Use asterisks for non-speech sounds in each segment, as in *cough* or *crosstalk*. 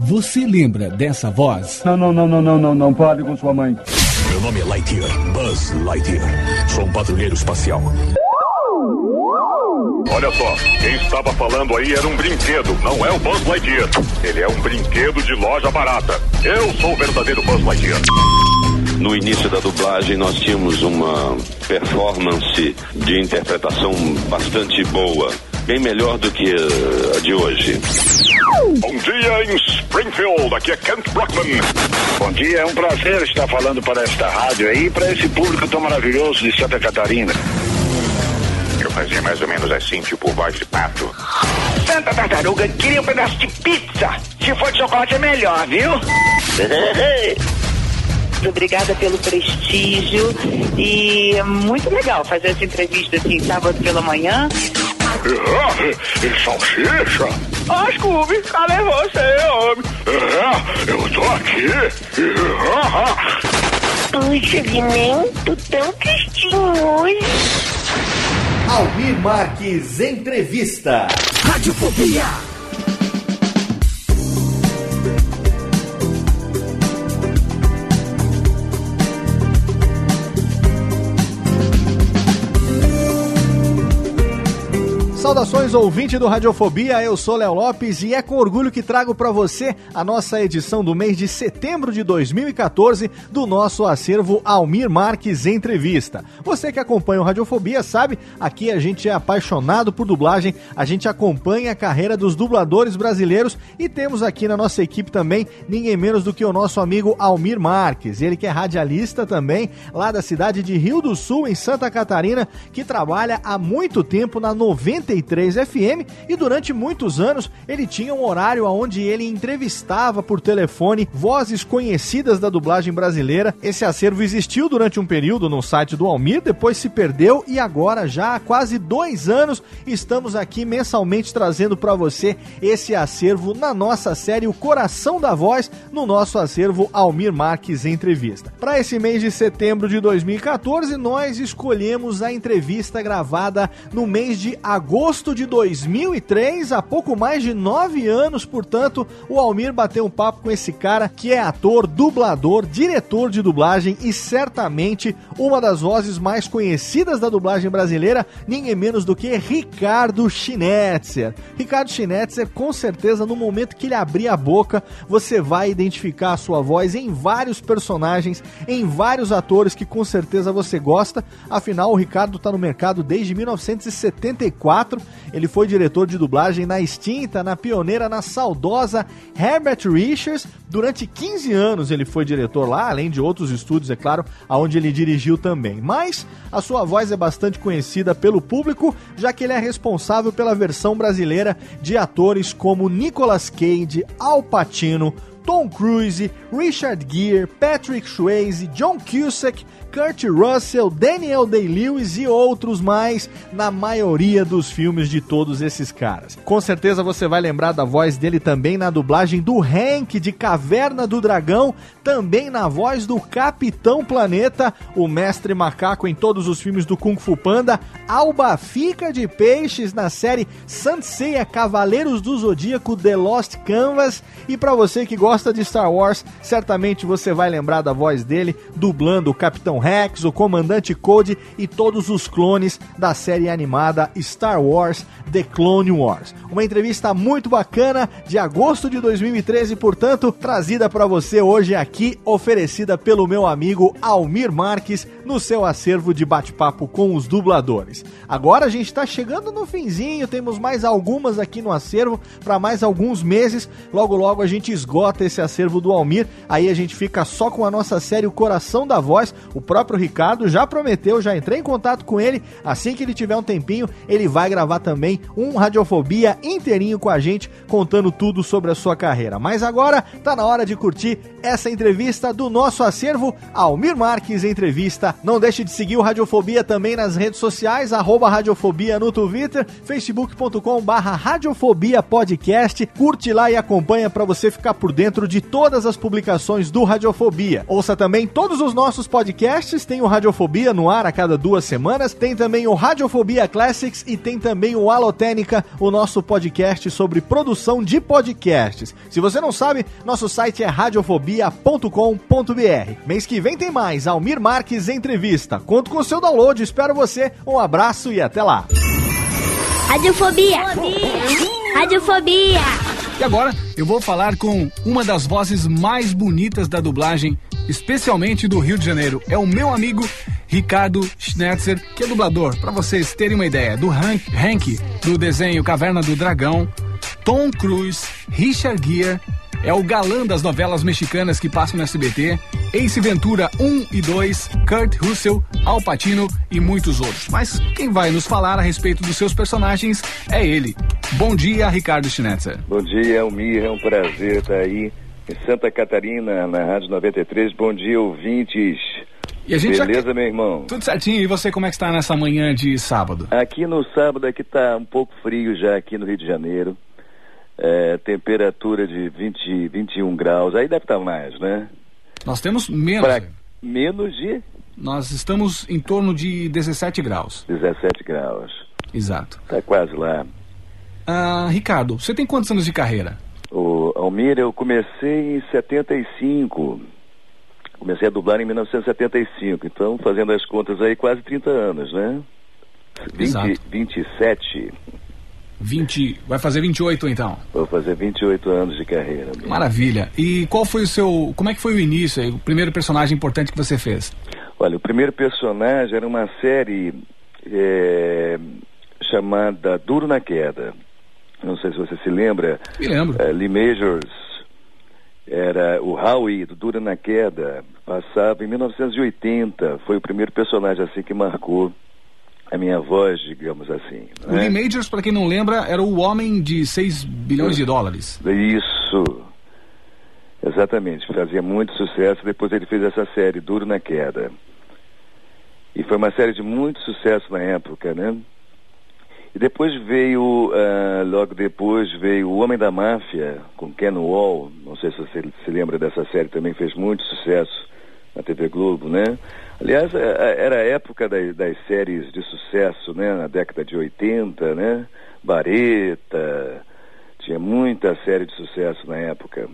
Você lembra dessa voz? Não, não, não, não, não, não, não pode com sua mãe. Meu nome é Lightyear, Buzz Lightyear. Sou um patrulheiro espacial. Olha só, quem estava falando aí era um brinquedo, não é o Buzz Lightyear. Ele é um brinquedo de loja barata. Eu sou o verdadeiro Buzz Lightyear. No início da dublagem, nós tínhamos uma performance de interpretação bastante boa, bem melhor do que a de hoje. Bom dia em Springfield, aqui é Kent Brockman. Bom dia, é um prazer estar falando para esta rádio aí, para esse público tão maravilhoso de Santa Catarina. Eu fazia mais ou menos assim, tipo voz de pato. Santa Tartaruga, queria um pedaço de pizza. Se for de chocolate é melhor, viu? Obrigada pelo prestígio e é muito legal fazer essa entrevista assim, sábado pela manhã. É, e salsicha? Ó, Scooby, cadê você, homem? É, eu tô aqui. Puxa, Guiné, tô tão tristinho hoje. Almir Marques Entrevista. Radiofobia. Saudações ouvinte do Radiofobia, eu sou Léo Lopes e é com orgulho que trago para você a nossa edição do mês de setembro de 2014 do nosso acervo Almir Marques Entrevista. Você que acompanha o Radiofobia sabe, aqui a gente é apaixonado por dublagem, a gente acompanha a carreira dos dubladores brasileiros e temos aqui na nossa equipe também ninguém menos do que o nosso amigo Almir Marques, ele que é radialista também, lá da cidade de Rio do Sul, em Santa Catarina, que trabalha há muito tempo na 90 93 FM e durante muitos anos ele tinha um horário onde ele entrevistava por telefone vozes conhecidas da dublagem brasileira. Esse acervo existiu durante um período no site do Almir, depois se perdeu e agora já há quase dois anos estamos aqui mensalmente trazendo para você esse acervo na nossa série O Coração da Voz, no nosso acervo Almir Marques Entrevista. Para esse mês de setembro de 2014, nós escolhemos a entrevista gravada no mês de agosto agosto de 2003, há pouco mais de nove anos, portanto, o Almir bateu um papo com esse cara que é ator, dublador, diretor de dublagem e certamente uma das vozes mais conhecidas da dublagem brasileira, ninguém menos do que Ricardo Schnetzer. Ricardo Schnetzer, com certeza, no momento que ele abrir a boca, você vai identificar a sua voz em vários personagens, em vários atores que com certeza você gosta. Afinal, o Ricardo está no mercado desde 1974 ele foi diretor de dublagem na extinta, na pioneira, na saudosa Herbert Richards. Durante 15 anos ele foi diretor lá, além de outros estúdios, é claro, aonde ele dirigiu também. Mas a sua voz é bastante conhecida pelo público, já que ele é responsável pela versão brasileira de atores como Nicolas Cage, Al Pacino, Tom Cruise, Richard Gere, Patrick Swayze, John Cusack, Kurt Russell, Daniel Day-Lewis e outros mais na maioria dos filmes de todos esses caras. Com certeza você vai lembrar da voz dele também na dublagem do Hank de Caverna do Dragão, também na voz do Capitão Planeta, o mestre macaco em todos os filmes do Kung Fu Panda, Alba Fica de Peixes na série Sanseiya Cavaleiros do Zodíaco The Lost Canvas e para você que gosta de Star Wars, certamente você vai lembrar da voz dele dublando o Capitão Rex, o Comandante Code e todos os clones da série animada Star Wars The Clone Wars. Uma entrevista muito bacana de agosto de 2013, portanto, trazida para você hoje aqui, oferecida pelo meu amigo Almir Marques no seu acervo de bate-papo com os dubladores. Agora a gente está chegando no finzinho, temos mais algumas aqui no acervo para mais alguns meses. Logo logo a gente esgota esse acervo do Almir, aí a gente fica só com a nossa série O Coração da Voz. O próprio Ricardo já prometeu, já entrei em contato com ele. Assim que ele tiver um tempinho, ele vai gravar também um Radiofobia inteirinho com a gente, contando tudo sobre a sua carreira. Mas agora tá na hora de curtir essa entrevista do nosso acervo, Almir Marques Entrevista. Não deixe de seguir o Radiofobia também nas redes sociais, arroba Radiofobia no Twitter, facebook.com barra Radiofobia Podcast. Curte lá e acompanha para você ficar por dentro de todas as publicações do Radiofobia. Ouça também todos os nossos podcasts, tem o Radiofobia no ar a cada duas semanas, tem também o Radiofobia Classics e tem também o Alotênica, o nosso podcast sobre produção de podcasts. Se você não sabe, nosso site é radiofobia.com.br. Mês que vem tem mais Almir Marques Entrevista. Conto com o seu download, espero você. Um abraço e até lá. Radiofobia. Radiofobia. E agora eu vou falar com uma das vozes mais bonitas da dublagem, especialmente do Rio de Janeiro. É o meu amigo Ricardo Schnetzer, que é dublador, para vocês terem uma ideia, do Hank, Hank do desenho Caverna do Dragão, Tom Cruise, Richard Gere, é o galã das novelas mexicanas que passam no SBT, Ace Ventura 1 e 2, Kurt Russell, Al Pacino e muitos outros. Mas quem vai nos falar a respeito dos seus personagens é ele. Bom dia, Ricardo Schnetzer. Bom dia, Almir, é um prazer estar aí em Santa Catarina, na Rádio 93. Bom dia, ouvintes. E a gente Beleza, já... meu irmão? Tudo certinho. E você, como é que está nessa manhã de sábado? Aqui no sábado, aqui tá um pouco frio já aqui no Rio de Janeiro. É, temperatura de 20, 21 graus. Aí deve estar mais, né? Nós temos menos. Pra... Menos de? Nós estamos em torno de 17 graus. 17 graus. Exato. Tá quase lá. Ah, Ricardo, você tem quantos anos de carreira? O Almir, eu comecei em 75. Comecei a dublar em 1975. Então, fazendo as contas aí, quase 30 anos, né? 20, Exato. 27. 20, vai fazer 28 então. Vou fazer 28 anos de carreira. Mesmo. Maravilha. E qual foi o seu, como é que foi o início, aí, o primeiro personagem importante que você fez? Olha, o primeiro personagem era uma série é, chamada Duro na Queda. Não sei se você se lembra. Me lembro. É, Lee Majors era o Howie do Duro na Queda. Passava em 1980. Foi o primeiro personagem assim que marcou a minha voz, digamos assim. O Lee Majors, para quem não lembra, era o homem de 6 bilhões de dólares. Isso. Exatamente. Fazia muito sucesso. Depois ele fez essa série, Duro na Queda. E foi uma série de muito sucesso na época, né? E depois veio, uh, logo depois veio O Homem da Máfia, com Ken Wall. Não sei se você se lembra dessa série, também fez muito sucesso na TV Globo, né? Aliás, era a época das, das, séries de sucesso, né? Na década de 80, né? Bareta, tinha muita série de sucesso na época.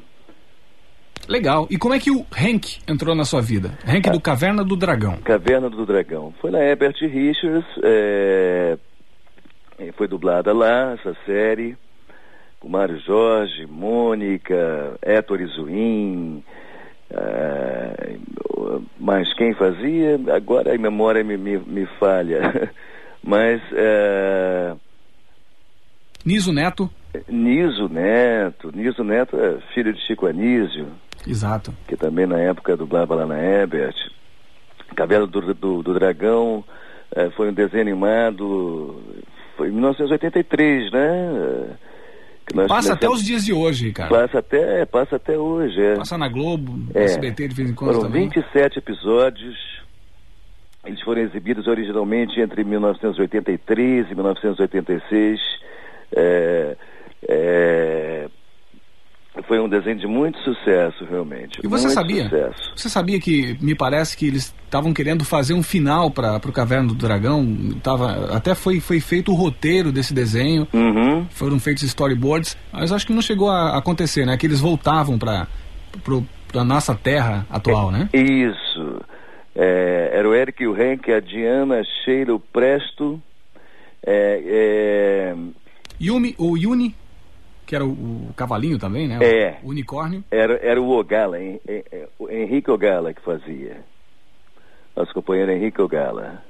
Legal. E como é que o Hank entrou na sua vida? Hank ah, do Caverna do Dragão. Caverna do Dragão. Foi na Herbert Richards, é... foi dublada lá, essa série, com Mário Jorge, Mônica, Héctor Izuim, Uh, mas quem fazia, agora a memória me, me, me falha. *laughs* mas. Uh, Niso Neto? Niso Neto. Niso Neto é filho de Chico Anísio. Exato. Que também na época dublava lá na Ebert. Cabelo do, do, do Dragão uh, foi um desenho animado. Foi em 1983, né? Passa até os dias de hoje, cara. Passa até, passa até hoje, é. Passa na Globo, é. SBT de vez em quando Foram também. 27 episódios. Eles foram exibidos originalmente entre 1983 e 1986. É, é, foi um desenho de muito sucesso, realmente. E você muito sabia? Sucesso. Você sabia que me parece que eles estavam querendo fazer um final para o Caverna do Dragão? Tava, até foi, foi feito o roteiro desse desenho. Uhum. Foram feitos storyboards, mas acho que não chegou a acontecer, né? Que eles voltavam para a nossa terra atual, né? Isso. É, era o Eric, o Henk, a Diana, a Sheila, o Presto. É, é... Yumi, o Yuni que era o, o, cavalinho também, né? É. O unicórnio. Era, era o Ogala, hein? o Henrique Ogala que fazia. Nosso companheiro Henrique Ogala.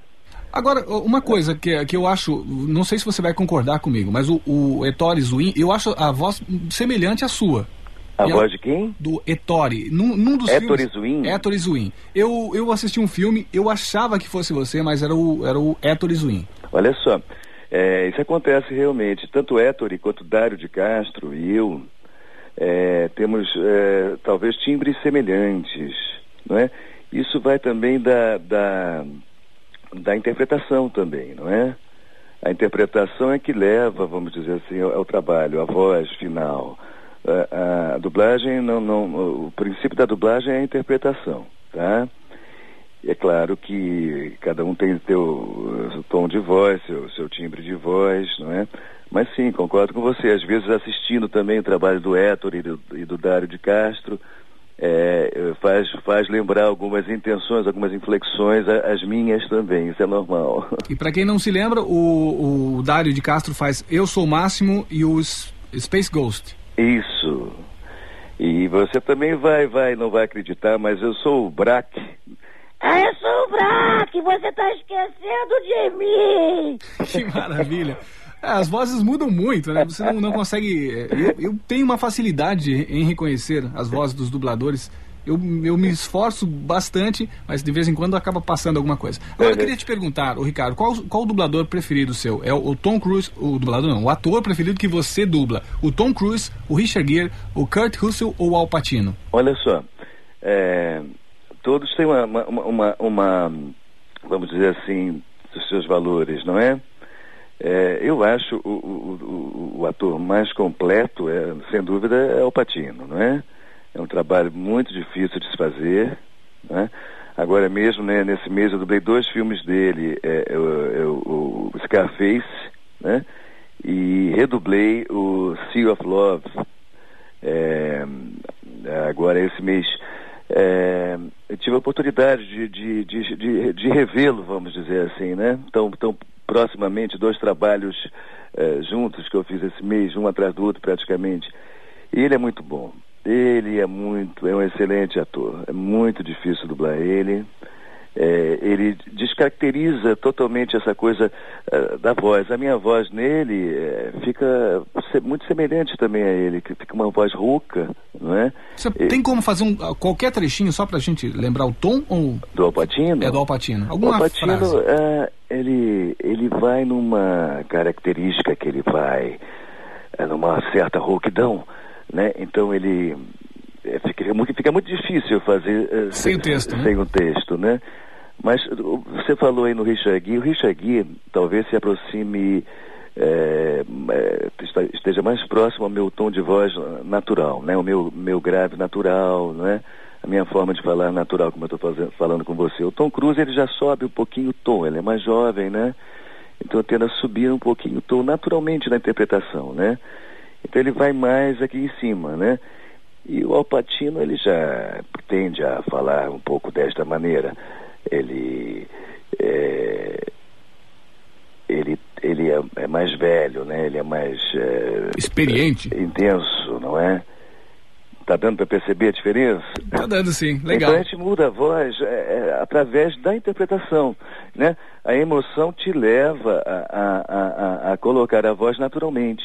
Agora, uma coisa que, que eu acho, não sei se você vai concordar comigo, mas o, o Ettore Zuin, eu acho a voz semelhante à sua. A E voz de quem? Do Ettore. Num, num dos Ettore filmes... Zwin? Ettore Zwin. Eu, eu assisti um filme, eu achava que fosse você, mas era o, era o Ettore Zwin. Olha só, é, isso acontece realmente. Tanto Ettore quanto Dário de Castro e eu é, temos é, talvez timbres semelhantes, não é? Isso vai também da, da, da interpretação também, não é? A interpretação é que leva, vamos dizer assim, ao, ao trabalho, a voz final. A, a dublagem, não, não, o princípio da dublagem é a interpretação, tá? É claro que cada um tem seu, seu tom de voz, seu, seu timbre de voz, não é? Mas sim, concordo com você. Às vezes assistindo também o trabalho do Héctor e do, e do Dário de Castro, é, faz, faz lembrar algumas intenções, algumas inflexões, as minhas também, isso é normal. *laughs* E pra quem não se lembra, o, o Dário de Castro faz Eu Sou o Máximo e o S- Space Ghost. Isso. E você também vai, vai, não vai acreditar, mas eu sou o Braque. Eu sou o Braque, você tá esquecendo de mim. *laughs* Que maravilha. É, as vozes mudam muito, né? Você não, não consegue. é, Eu, eu tenho uma facilidade em reconhecer as vozes dos dubladores. Eu, eu me esforço bastante, mas de vez em quando acaba passando alguma coisa. Agora eu queria te perguntar, o Ricardo, qual, qual o dublador preferido seu? É o, o Tom Cruise, o dublador não, o ator preferido que você dubla? O Tom Cruise, o Richard Gere, o Kurt Russell ou o Al Pacino? Olha só, é, todos têm uma, uma, uma, uma, vamos dizer assim, os seus valores, não é? É, eu acho o, o, o, o ator mais completo, é, sem dúvida, é o Patino, não é? É um trabalho muito difícil de se fazer, né? Agora mesmo, né, nesse mês, eu dublei dois filmes dele, é, é, é o, o Scarface, né? E redublei o Sea of Love, é, agora esse mês. É, eu tive a oportunidade de, de, de, de, de revê-lo, vamos dizer assim, né? Então, então proximamente, dois trabalhos é, juntos que eu fiz esse mês, um atrás do outro praticamente. E ele é muito bom. Ele é muito, é um excelente ator. É muito difícil dublar ele. É, ele descaracteriza totalmente essa coisa eh, da voz. A minha voz nele eh, fica se- muito semelhante também a ele, que fica uma voz rouca, não é? Você tem como fazer um, qualquer trechinho só pra gente lembrar o tom ou. Do Alpatino? É do Alpatino. Alguma Alpatino, frase? eh, ele, ele vai numa característica que ele vai eh, numa certa rouquidão, né? Então ele fica, muito- fica muito difícil fazer eh, Sem o texto, né? sem o texto, né? Mas o- você falou aí no Richard Gere, o Richard Gere talvez se aproxime eh, eh, esta- esteja mais próximo ao meu tom de voz natural, né? O meu meu grave natural, né? A minha forma de falar natural, como eu estou falando com você. O Tom Cruise ele já sobe um pouquinho o tom, ele é mais jovem, né? Então tende a subir um pouquinho o tom naturalmente na interpretação, né? Então ele vai mais aqui em cima, né? E o Alpatino ele já tende a falar um pouco desta maneira. Ele é, ele ele é, é mais velho, né? Ele é mais é, Experiente. intenso, não é? Tá dando para perceber a diferença? Tá dando sim, legal. Então a gente muda a voz é, é, através da interpretação, né? A emoção te leva a, a, a- a colocar a voz naturalmente.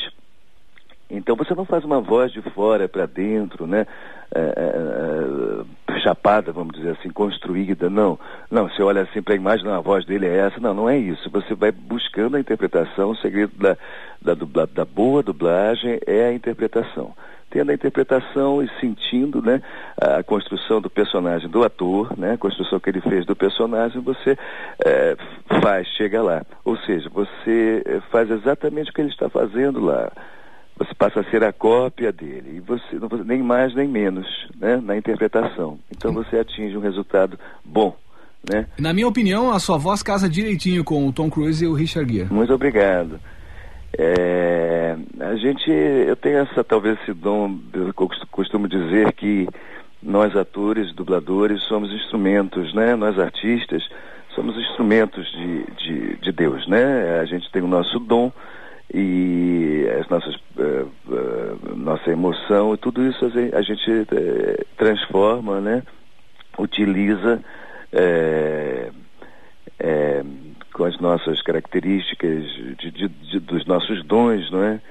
Então você não faz uma voz de fora para dentro, né? É, é, é, chapada, vamos dizer assim, construída. Não, não. Você olha assim para a imagem, não, a voz dele é essa. Não, não é isso. Você vai buscando a interpretação. O segredo da, da, dubla- da boa dublagem é a interpretação. Tendo a interpretação e sentindo, né, a construção do personagem do ator, né, a construção que ele fez do personagem, você é, faz, chega lá. Ou seja, você é, faz exatamente o que ele está fazendo lá. Você passa a ser a cópia dele, e você não nem mais nem menos, né, na interpretação. Então você atinge um resultado bom, né? Na minha opinião, a sua voz casa direitinho com o Tom Cruise e o Richard Gere. Muito obrigado. É, a gente, eu tenho essa talvez esse dom, eu cost- costumo dizer que nós atores, dubladores, somos instrumentos, né? Nós artistas somos instrumentos de, de, de Deus, né? A gente tem o nosso dom e as nossas eh, eh, nossa emoção e tudo isso a gen- a gente eh, transforma, né? Utiliza eh, eh, com as nossas características de, de- de- dos nossos dons, não é?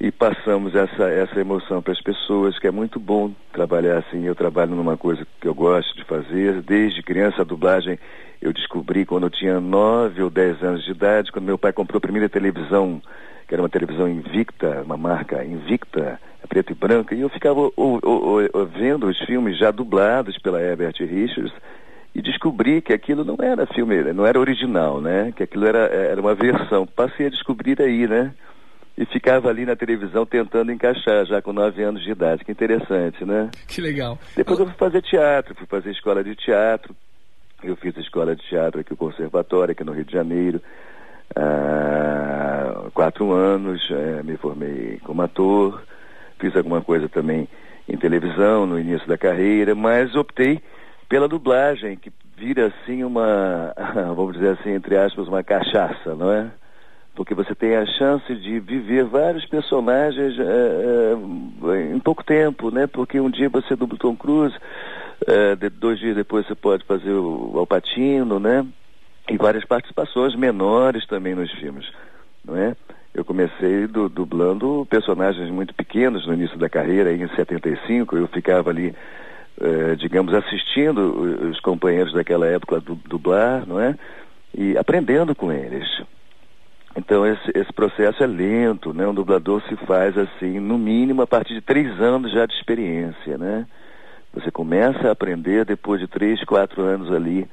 E passamos essa, essa emoção para as pessoas, que é muito bom trabalhar assim. Eu trabalho numa coisa que eu gosto de fazer. Desde criança, a dublagem eu descobri quando eu tinha 9 ou 10 anos de idade, quando meu pai comprou a primeira televisão, que era uma televisão Invicta, uma marca Invicta, preto e branca, e eu ficava o, o, o, vendo os filmes já dublados pela Herbert Richards e descobri que aquilo não era filme, não era original, né? Que aquilo era, era uma versão. Passei a descobrir aí, né? E ficava ali na televisão tentando encaixar, já com nove anos de idade. Que interessante, né? Que legal. Depois eu fui fazer teatro, fui fazer escola de teatro. Eu fiz escola de teatro aqui, o Conservatório, aqui no Rio de Janeiro. Há quatro anos, é, me formei como ator. Fiz alguma coisa também em televisão no início da carreira, mas optei pela dublagem, que vira assim uma, *laughs* vamos dizer assim, entre aspas, uma cachaça, não é? Porque você tem a chance de viver vários personagens é, é, em pouco tempo, né? Porque um dia você dubla Tom Cruise, é, de, dois dias depois você pode fazer o Alpatino, né? E várias participações menores também nos filmes, não é? Eu comecei du, dublando personagens muito pequenos no início da carreira, em 75, eu ficava ali, digamos, assistindo os companheiros daquela época dublar, não é? E aprendendo com eles. Então esse, esse processo é lento, né? Um dublador se faz assim, no mínimo a partir de três anos já de experiência, né? Você começa a aprender depois de três, quatro anos ali,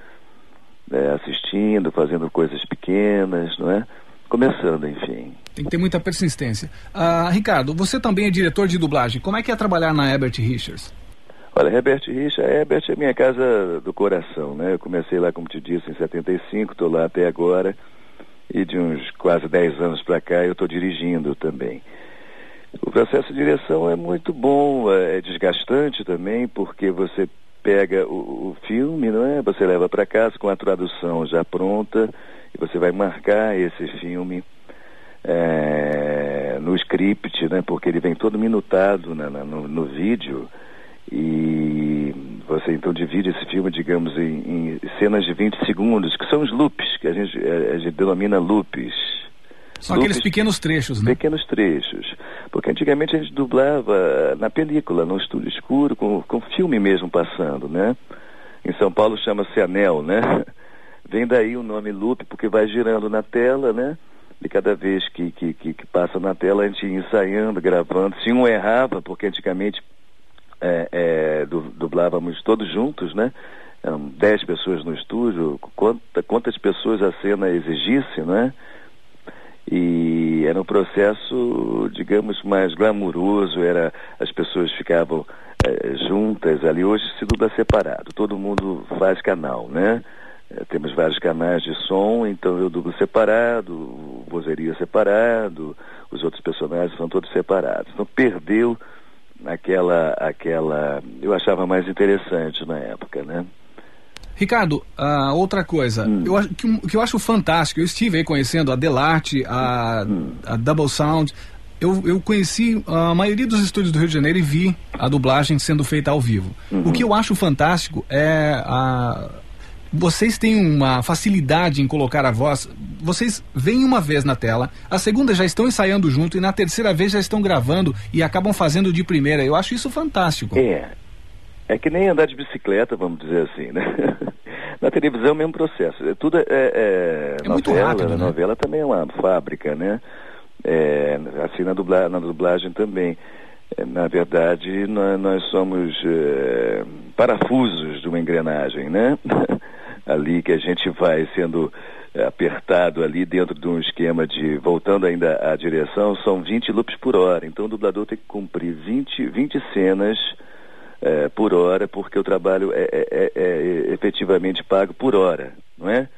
né, assistindo, fazendo coisas pequenas, não é? Começando, enfim. Tem que ter muita persistência. Uh, Ricardo, você também é diretor de dublagem. Como é que é trabalhar na Herbert Richards? Olha, Herbert Richards, Herbert é minha casa do coração, né? Eu comecei lá, como te disse, em 75, estou lá até agora e de uns quase 10 anos para cá eu estou dirigindo também. O processo de direção é muito bom, é, é desgastante também, porque você pega o, o filme, não é? Você leva para casa com a tradução já pronta e você vai marcar esse filme é, no script, né? Porque ele vem todo minutado na, na, no, no vídeo e você então divide esse filme, digamos, em, em, cenas de 20 segundos, que são os loops, que a gente, a, a gente denomina loops. São loops, aqueles pequenos trechos, né? Pequenos trechos. Porque antigamente a gente dublava na película, no estúdio escuro, com, com filme mesmo passando, né? Em São Paulo chama-se anel, né? *laughs* Vem daí o nome loop, porque vai girando na tela, né? E cada vez que, que, que, que passa na tela a gente ia ensaiando, gravando. Se um errava, porque antigamente é, é, dublávamos todos juntos, né? Eram dez pessoas no estúdio, quanta, quantas pessoas a cena exigisse, né? E era um processo, digamos, mais glamuroso, era, as pessoas ficavam é, juntas ali. Hoje se dubla separado, todo mundo faz canal, né? É, temos vários canais de som, então eu dublo separado, o vozeria separado, os outros personagens são todos separados. Então perdeu aquela, aquela, eu achava mais interessante na época, né? Ricardo, uh, outra coisa, hum. eu, que, que, eu acho fantástico, eu estive aí conhecendo a Delarte, a, hum. a Double Sound, eu, eu conheci a maioria dos estúdios do Rio de Janeiro e vi a dublagem sendo feita ao vivo. Uhum. O que eu acho fantástico é a, vocês têm uma facilidade em colocar a voz. Vocês vêm uma vez na tela, a segunda já estão ensaiando junto e na terceira vez já estão gravando e acabam fazendo de primeira. Eu acho isso fantástico. É. É que nem andar de bicicleta, vamos dizer assim, né? *laughs* na televisão é o mesmo processo. É tudo é, é, é novela, muito rápido, né? novela também é uma fábrica, né? É, assim na, dubla, na dublagem também. É, na verdade, nós, nós somos é, parafusos de uma engrenagem, né? *laughs* ali que a gente vai sendo eh, apertado ali dentro de um esquema de, voltando ainda à direção, são 20 loops por hora. Então o dublador tem que cumprir 20, 20 cenas é, por hora, porque o trabalho é, é, é, é, efetivamente pago por hora, não é?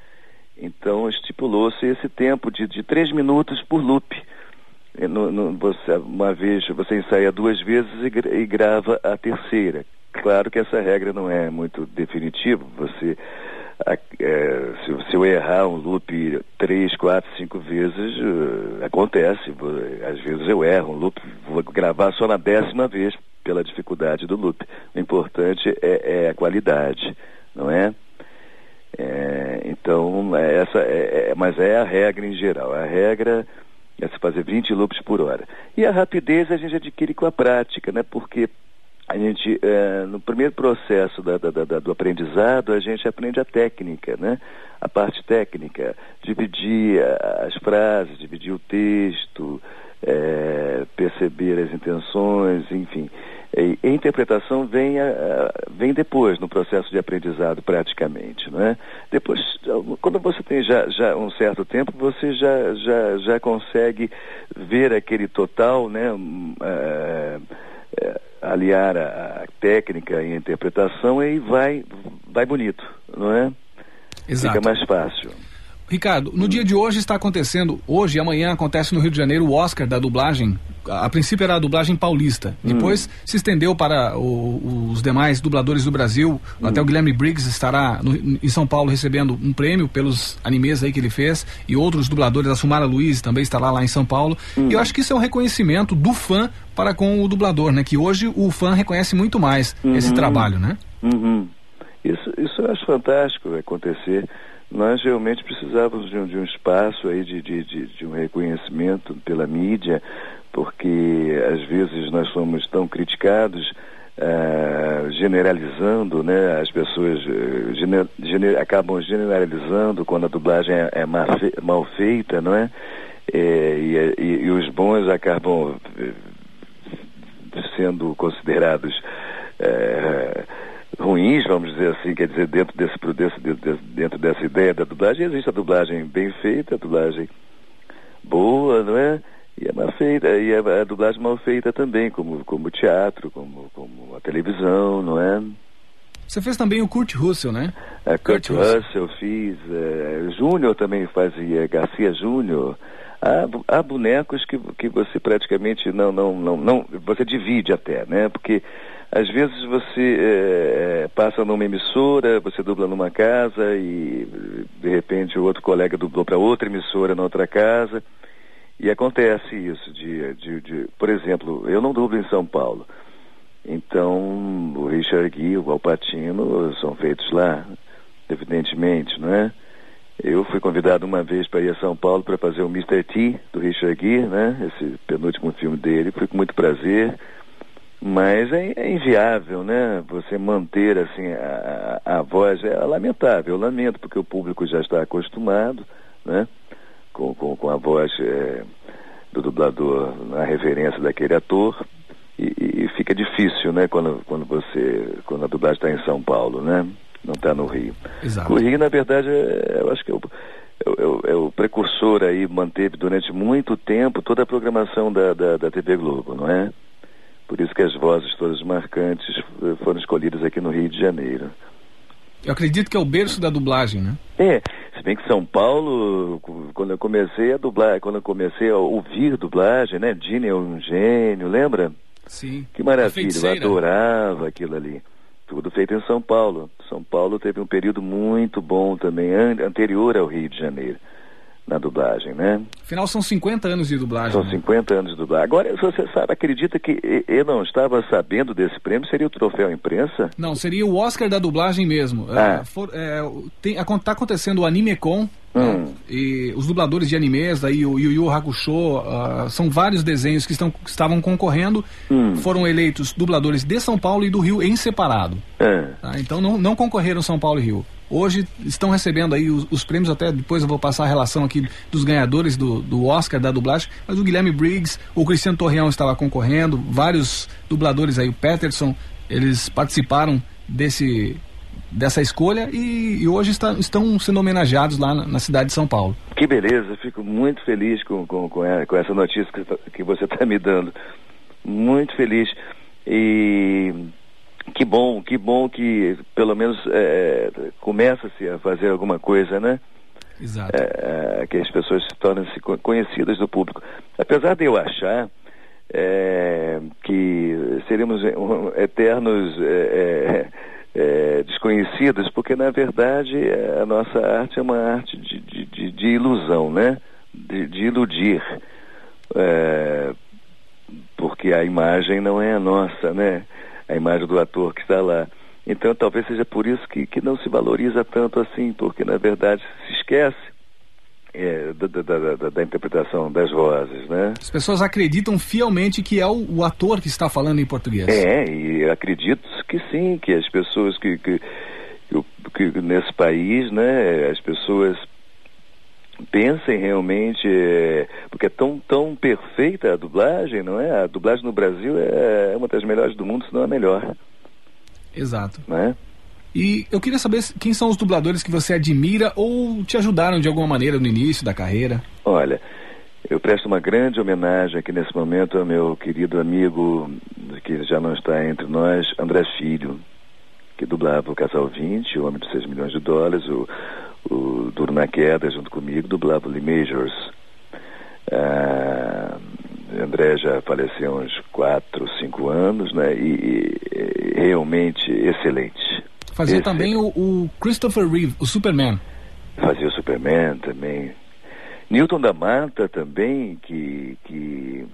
Então estipulou-se esse tempo de, de 3 minutos por loop. No, no, você, uma vez você ensaia duas vezes e, e grava a terceira. Claro que essa regra não é muito definitiva, você é, se, se, eu errar um loop três, quatro, cinco vezes, uh, acontece. Às vezes eu erro um loop, vou gravar só na décima vez pela dificuldade do loop. O importante é, é a qualidade, não é? é então, é essa é, é, mas é a regra em geral. A regra a se fazer 20 loops por hora. E a rapidez a gente adquire com a prática, né? Porque a gente, é, no primeiro processo da, da, da, do aprendizado, a gente aprende a técnica, né? A parte técnica, dividir as frases, dividir o texto, é, perceber as intenções, enfim. E a interpretação vem, a, vem depois, no processo de aprendizado, praticamente. Não é? Depois, quando você tem já, já um certo tempo, você já, já, já consegue ver aquele total, né, é, é, aliar a, a, técnica e a interpretação e vai, vai bonito, não é? Exato. Fica mais fácil. Ricardo, no dia de hoje está acontecendo, hoje e amanhã acontece no Rio de Janeiro o Oscar da dublagem. A, a princípio era a dublagem paulista, hum. depois se estendeu para o, os demais dubladores do Brasil. Hum. Até o Guilherme Briggs estará no, em São Paulo recebendo um prêmio pelos animes aí que ele fez e outros dubladores, a Sumara Luiz também estará lá em São Paulo. Hum. E eu acho que isso é um reconhecimento do fã para com o dublador, né? Que hoje o fã reconhece muito mais uhum. esse trabalho, né? Uhum. Isso, isso eu acho fantástico acontecer nós realmente precisávamos de um, de um espaço aí de, de, de, de, um reconhecimento pela mídia, porque às vezes nós somos tão criticados, uh, generalizando, né? As pessoas gener, gener, acabam generalizando quando a dublagem é, é mal, fe, mal, feita, não é? é e, e, e, os bons acabam eh, sendo considerados uh, ruins, vamos dizer assim, quer dizer, dentro, desse, desse, dentro dessa ideia da dublagem, existe a dublagem bem feita, a dublagem boa, não é? E a mal feita, e a, a dublagem mal feita também, como, como teatro, como, como a televisão, não é? Você fez também o Kurt Russell, né? É, Kurt, Kurt Russell, Russell fiz. É, Júnior também fazia, Garcia Júnior. Há, há, bonecos que, que você praticamente não, não, não, não. Você divide até, né? Porque às vezes você é, passa numa emissora, você dubla numa casa e de repente o outro colega dublou para outra emissora na outra casa. E acontece isso, de, de, de, por exemplo, eu não dublo em São Paulo. Então, o Richard Gui, o Valpatino são feitos lá, evidentemente, não é? Eu fui convidado uma vez para ir a São Paulo para fazer o Mr. T do Richard Gere, né? Esse penúltimo filme dele. Fui com muito prazer. Mas é, é, inviável, né? Você manter assim a, a, a, voz é lamentável. Eu lamento porque o público já está acostumado, né? Com, com, com a voz é, do dublador na referência daquele ator e, e, fica difícil, né? Quando, quando você quando a dublagem está em São Paulo, né? Não está no Rio. Exato. O Rio, na verdade, é, eu acho que é o, é, o, é o precursor aí manteve durante muito tempo toda a programação da, da, da TV Globo, não é? Por isso que as vozes todas marcantes foram escolhidas aqui no Rio de Janeiro. Eu acredito que é o berço da dublagem, né? É, se bem que São Paulo, quando eu comecei a dublar, quando eu comecei a ouvir dublagem, né? Dini é um gênio, lembra? Sim. Que maravilha, eu adorava aquilo ali. Tudo feito em São Paulo. São Paulo teve um período muito bom também, anterior ao Rio de Janeiro na dublagem, né? Afinal, são 50 anos de dublagem. São né? 50 anos de dublagem. Agora, você sabe, acredita que eu não estava sabendo desse prêmio? Seria o troféu imprensa? Não, seria o Oscar da dublagem mesmo. Ah. É, for, é, tem, tá acontecendo o AnimeCon, né? hum. e os dubladores de animes, aí o Yu Yu Hakusho, uh, são vários desenhos que, estão, que estavam concorrendo, hum. foram eleitos dubladores de São Paulo e do Rio em separado. É. Tá? Então não, não concorreram São Paulo e Rio. Hoje estão recebendo aí os, os, prêmios, até depois eu vou passar a relação aqui dos ganhadores do, do Oscar da dublagem, mas o Guilherme Briggs, o Cristiano Torreão estava concorrendo, vários dubladores aí, o Peterson, eles participaram desse dessa escolha e, e hoje está, estão sendo homenageados lá na, na, cidade de São Paulo. Que beleza, fico muito feliz com, com, com, essa notícia que, que você está me dando. Muito feliz. E que bom, que bom que pelo menos é, começa-se a fazer alguma coisa, né? Exato. É, é, que as pessoas se tornem-se conhecidas do público. Apesar de eu achar é, que seríamos eternos é, é, desconhecidos, porque na verdade a nossa arte é uma arte de, de, de, de ilusão, né? De, de iludir. porque a imagem não é a nossa, né? A imagem do ator que está lá. Então talvez seja por isso que, que não se valoriza tanto assim, porque na verdade se esquece é, da, da, da, da, interpretação das vozes, né? As pessoas acreditam fielmente que é o, o, ator que está falando em português. É, e acredito que sim, que as pessoas que, que, que, que nesse país, né, as pessoas pensem realmente, é, porque é tão, tão perfeita a dublagem, não é? A dublagem no Brasil é uma das melhores do mundo, se não a melhor. Exato. Né? E eu queria saber quem são os dubladores que você admira ou te ajudaram de alguma maneira no início da carreira. Olha, eu presto uma grande homenagem aqui nesse momento ao meu querido amigo, que já não está entre nós, André Filho, que dublava o Casal 20, o Homem de 6 milhões de dólares, o, o Duro na Queda, junto comigo, dublava o Lee Majors. Ah, André já faleceu uns 4, 5 anos, né? E, e realmente excelente. Fazia excelente. também o, o, Christopher Reeve, o Superman. Fazia o Superman também. Newton da Mata também, que, que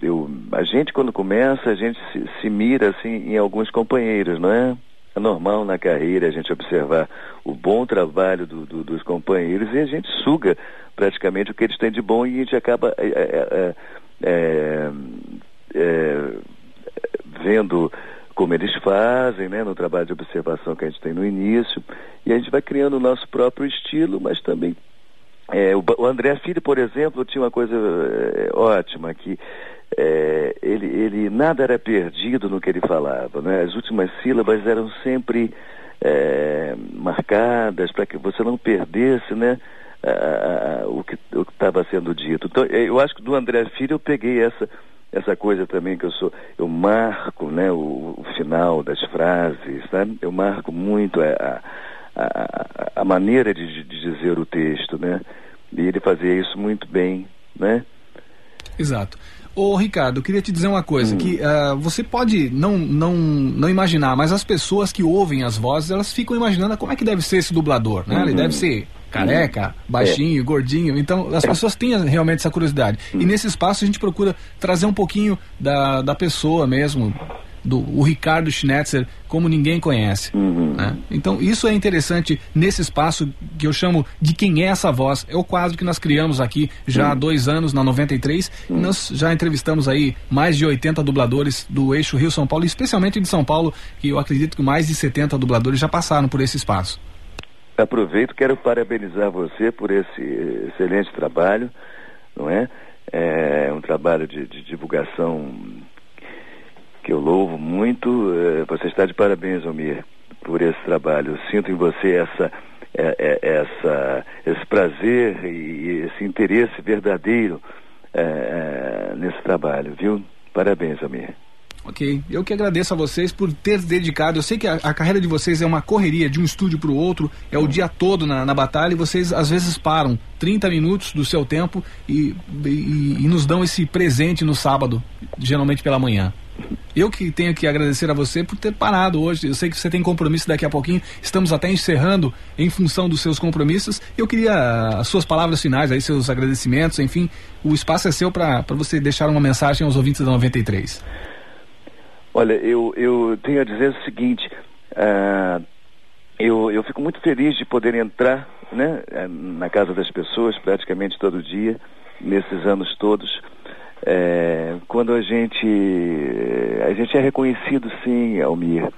eu, a gente quando começa, a gente se, se mira assim em alguns companheiros, não é? É normal na carreira a gente observar o bom trabalho do, do, dos companheiros e a gente suga praticamente o que eles têm de bom e a gente acaba é, é, é, é, vendo como eles fazem, né, no trabalho de observação que a gente tem no início, e a gente vai criando o nosso próprio estilo, mas também é, o, o, André Filho, por exemplo, tinha uma coisa é, ótima que é, ele, ele nada era perdido no que ele falava, né? As últimas sílabas eram sempre é, marcadas para que você não perdesse, né? A, a, o que estava sendo dito. Então, é, eu acho que do André Filho eu peguei essa essa coisa também que eu sou, eu marco, né? O, o final das frases, né? Eu marco muito a, a, a maneira de, de dizer o texto, né? E ele fazia isso muito bem, né? Exato. Ô Ricardo, eu queria te dizer uma coisa, hum. que uh, você pode não, não, não imaginar, mas as pessoas que ouvem as vozes, elas ficam imaginando como é que deve ser esse dublador, né? Uhum. Ele deve ser careca, baixinho, é. gordinho. Então, as pessoas têm realmente essa curiosidade. E nesse espaço a gente procura trazer um pouquinho da, da pessoa mesmo, do o Ricardo Schnetzer como ninguém conhece. Uhum. Né? Então isso é interessante nesse espaço que eu chamo de quem é essa voz. É o quadro que nós criamos aqui já uhum. há dois anos, na 93. Uhum. E nós já entrevistamos aí mais de 80 dubladores do eixo Rio-São Paulo, especialmente de São Paulo, que eu acredito que mais de 70 dubladores já passaram por esse espaço. Aproveito, quero parabenizar você por esse excelente trabalho, não é? É um trabalho de, de divulgação que eu louvo muito. Eh, você está de parabéns, Almir, por esse trabalho. Eu sinto em você essa, é, é, essa, esse prazer e esse interesse verdadeiro é, nesse trabalho, viu? Parabéns, Almir. Ok, eu que agradeço a vocês por ter dedicado. Eu sei que a, a carreira de vocês é uma correria de um estúdio para o outro, é o dia todo na, na, batalha e vocês às vezes param 30 minutos do seu tempo e, e, e nos dão esse presente no sábado, geralmente pela manhã. Eu que tenho que agradecer a você por ter parado hoje. Eu sei que você tem compromisso daqui a pouquinho. Estamos até encerrando em função dos seus compromissos. Eu queria as suas palavras finais, aí, seus agradecimentos, enfim. O espaço é seu para você deixar uma mensagem aos ouvintes da 93. Olha, eu, eu tenho a dizer o seguinte. Uh, eu, eu fico muito feliz de poder entrar né, na casa das pessoas praticamente todo dia, nesses anos todos é, quando a gente a gente é reconhecido sim, Almir,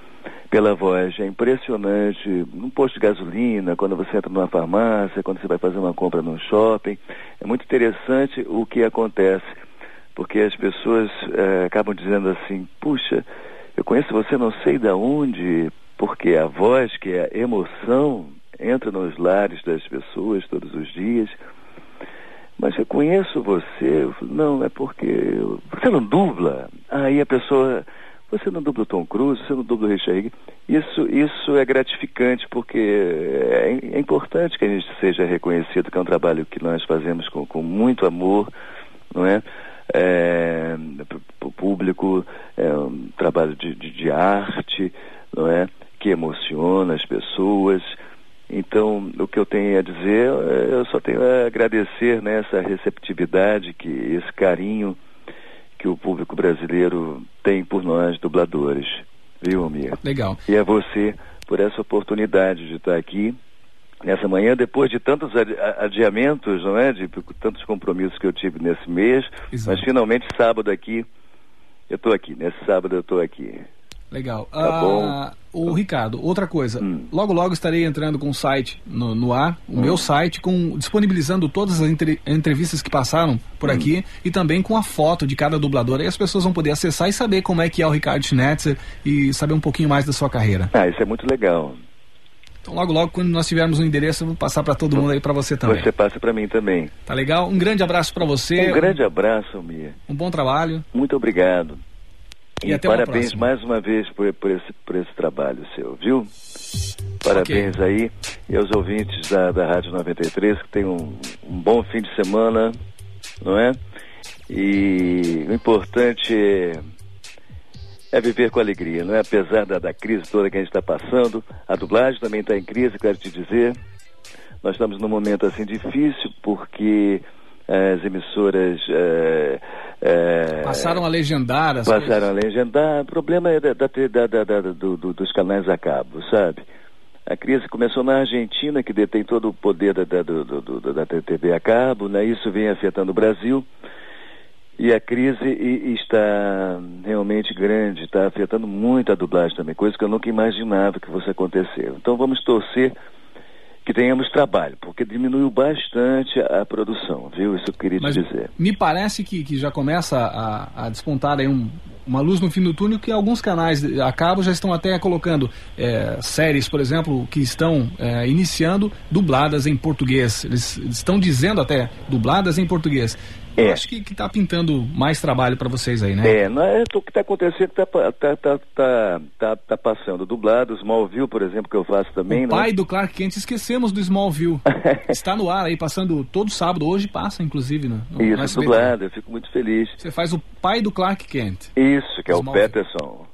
pela voz, é impressionante. Num posto de gasolina, quando você entra numa farmácia, quando você vai fazer uma compra num shopping, é muito interessante o que acontece, porque as pessoas é, acabam dizendo assim: puxa, eu conheço você, não sei de onde, porque a voz, que é a emoção, entra nos lares das pessoas todos os dias mas eu conheço você. Eu não, é porque você não dubla. Aí a pessoa, você não dubla o Tom Cruise, você não dubla o Richard Isso, isso é gratificante porque é, é, importante que a gente seja reconhecido, que é um trabalho que nós fazemos com, com muito amor, não é? é para o público, é um trabalho de, de, de arte, não é? Que emociona as pessoas. Então, o que eu tenho a dizer, é, eu só tenho a agradecer né, essa receptividade, que, esse carinho que o público brasileiro tem por nós, dubladores. Viu, Amir? Legal. E a você por essa oportunidade de estar aqui nessa manhã, depois de tantos adiamentos, não é? De tantos compromissos que eu tive nesse mês, Exato. mas finalmente sábado aqui, eu estou aqui, nesse sábado eu estou aqui. Legal. Tá ah, o Ricardo, outra coisa. Hum. Logo, logo estarei entrando com o site no, no ar, o hum. meu site, com disponibilizando todas as entre, entrevistas que passaram por hum. aqui e também com a foto de cada dublador. Aí as pessoas vão poder acessar e saber como é que é o Ricardo Schnetzer e saber um pouquinho mais da sua carreira. Ah, isso é muito legal. Então, logo, logo, quando nós tivermos um endereço, eu vou passar para todo mundo aí, para você também. Você passa para mim também. Tá legal? Um grande abraço para você. Um grande abraço, Mia. Um bom trabalho. Muito obrigado. E, e parabéns mais uma vez por, por, esse, por esse trabalho seu, viu? Parabéns okay. aí e aos ouvintes da, da Rádio 93 que tenham um, um bom fim de semana, não é? E o importante é, é viver com alegria, não é? Apesar da, da crise toda que a gente está passando, a dublagem também está em crise, quero te dizer. Nós estamos num momento assim difícil porque as emissoras é, passaram a legendar as passaram coisas. a legendar o problema é da, da, da, do, do, dos canais a cabo sabe a crise começou na Argentina que detém todo o poder da, da, do, do, da TV a cabo né isso vem afetando o Brasil e a crise está realmente grande, está afetando muito a dublagem também, coisa que eu nunca imaginava que fosse acontecer. Então vamos torcer que tenhamos trabalho, porque diminuiu bastante a, produção, viu? Isso eu queria Mas te dizer. Me parece que, que já começa a, a despontar aí um, uma luz no fim do túnel que alguns canais a cabo já estão até colocando é, séries, por exemplo, que estão é, iniciando dubladas em português. Eles, eles estão dizendo até dubladas em português. É. Acho que está pintando mais trabalho para vocês aí, né? É, não é o que está acontecendo está tá, tá, tá, tá, tá passando. Dublado, Smallville, por exemplo, que eu faço também. O né? pai do Clark Kent, esquecemos do Smallville. *laughs* Está no ar aí, passando todo sábado. Hoje passa, inclusive, né? Isso, no dublado, eu fico muito feliz. Você faz o pai do Clark Kent. Isso, que é Smallville. o Peterson.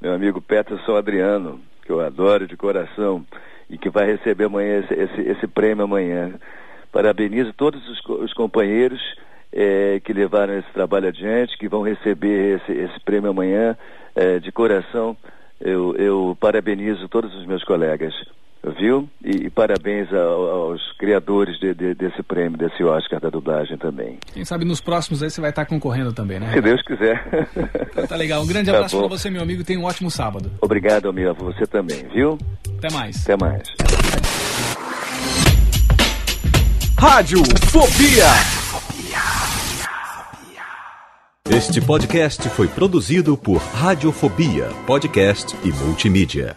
Meu amigo Peterson Adriano, que eu adoro de coração e que vai receber amanhã esse, esse, esse prêmio amanhã. Parabenizo todos os, os companheiros é, que levaram esse trabalho adiante, que vão receber esse, esse prêmio amanhã. É, de coração, eu, eu, parabenizo todos os meus colegas, viu? E, e parabéns ao, aos criadores de, de, desse prêmio, desse Oscar da dublagem também. Quem sabe nos próximos aí você vai estar concorrendo também, né? Se Deus quiser. Então, tá legal. Um grande *laughs* tá abraço para você, meu amigo. Tenha um ótimo sábado. Obrigado, amigo. Você também, viu? Até mais. Até mais. Rádio Fobia. Este podcast foi produzido por Radiofobia, podcast e multimídia.